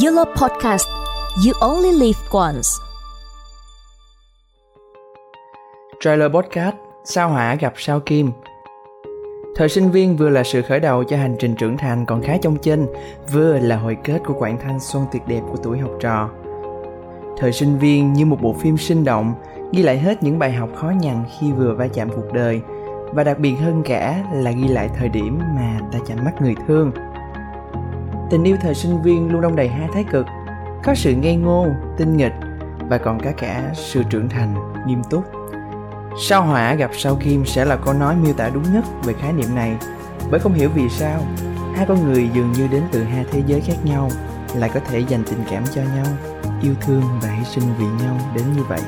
Yellow Podcast You Only Live Once Trailer Podcast Sao Hỏa gặp Sao Kim Thời sinh viên vừa là sự khởi đầu cho hành trình trưởng thành còn khá trong chênh, vừa là hồi kết của quãng thanh xuân tuyệt đẹp của tuổi học trò. Thời sinh viên như một bộ phim sinh động, ghi lại hết những bài học khó nhằn khi vừa va chạm cuộc đời, và đặc biệt hơn cả là ghi lại thời điểm mà ta chạm mắt người thương. Tình yêu thời sinh viên luôn đông đầy hai thái cực, có sự ngây ngô, tinh nghịch và còn cả cả sự trưởng thành, nghiêm túc. Sao hỏa gặp sao kim sẽ là câu nói miêu tả đúng nhất về khái niệm này bởi không hiểu vì sao hai con người dường như đến từ hai thế giới khác nhau lại có thể dành tình cảm cho nhau yêu thương và hy sinh vì nhau đến như vậy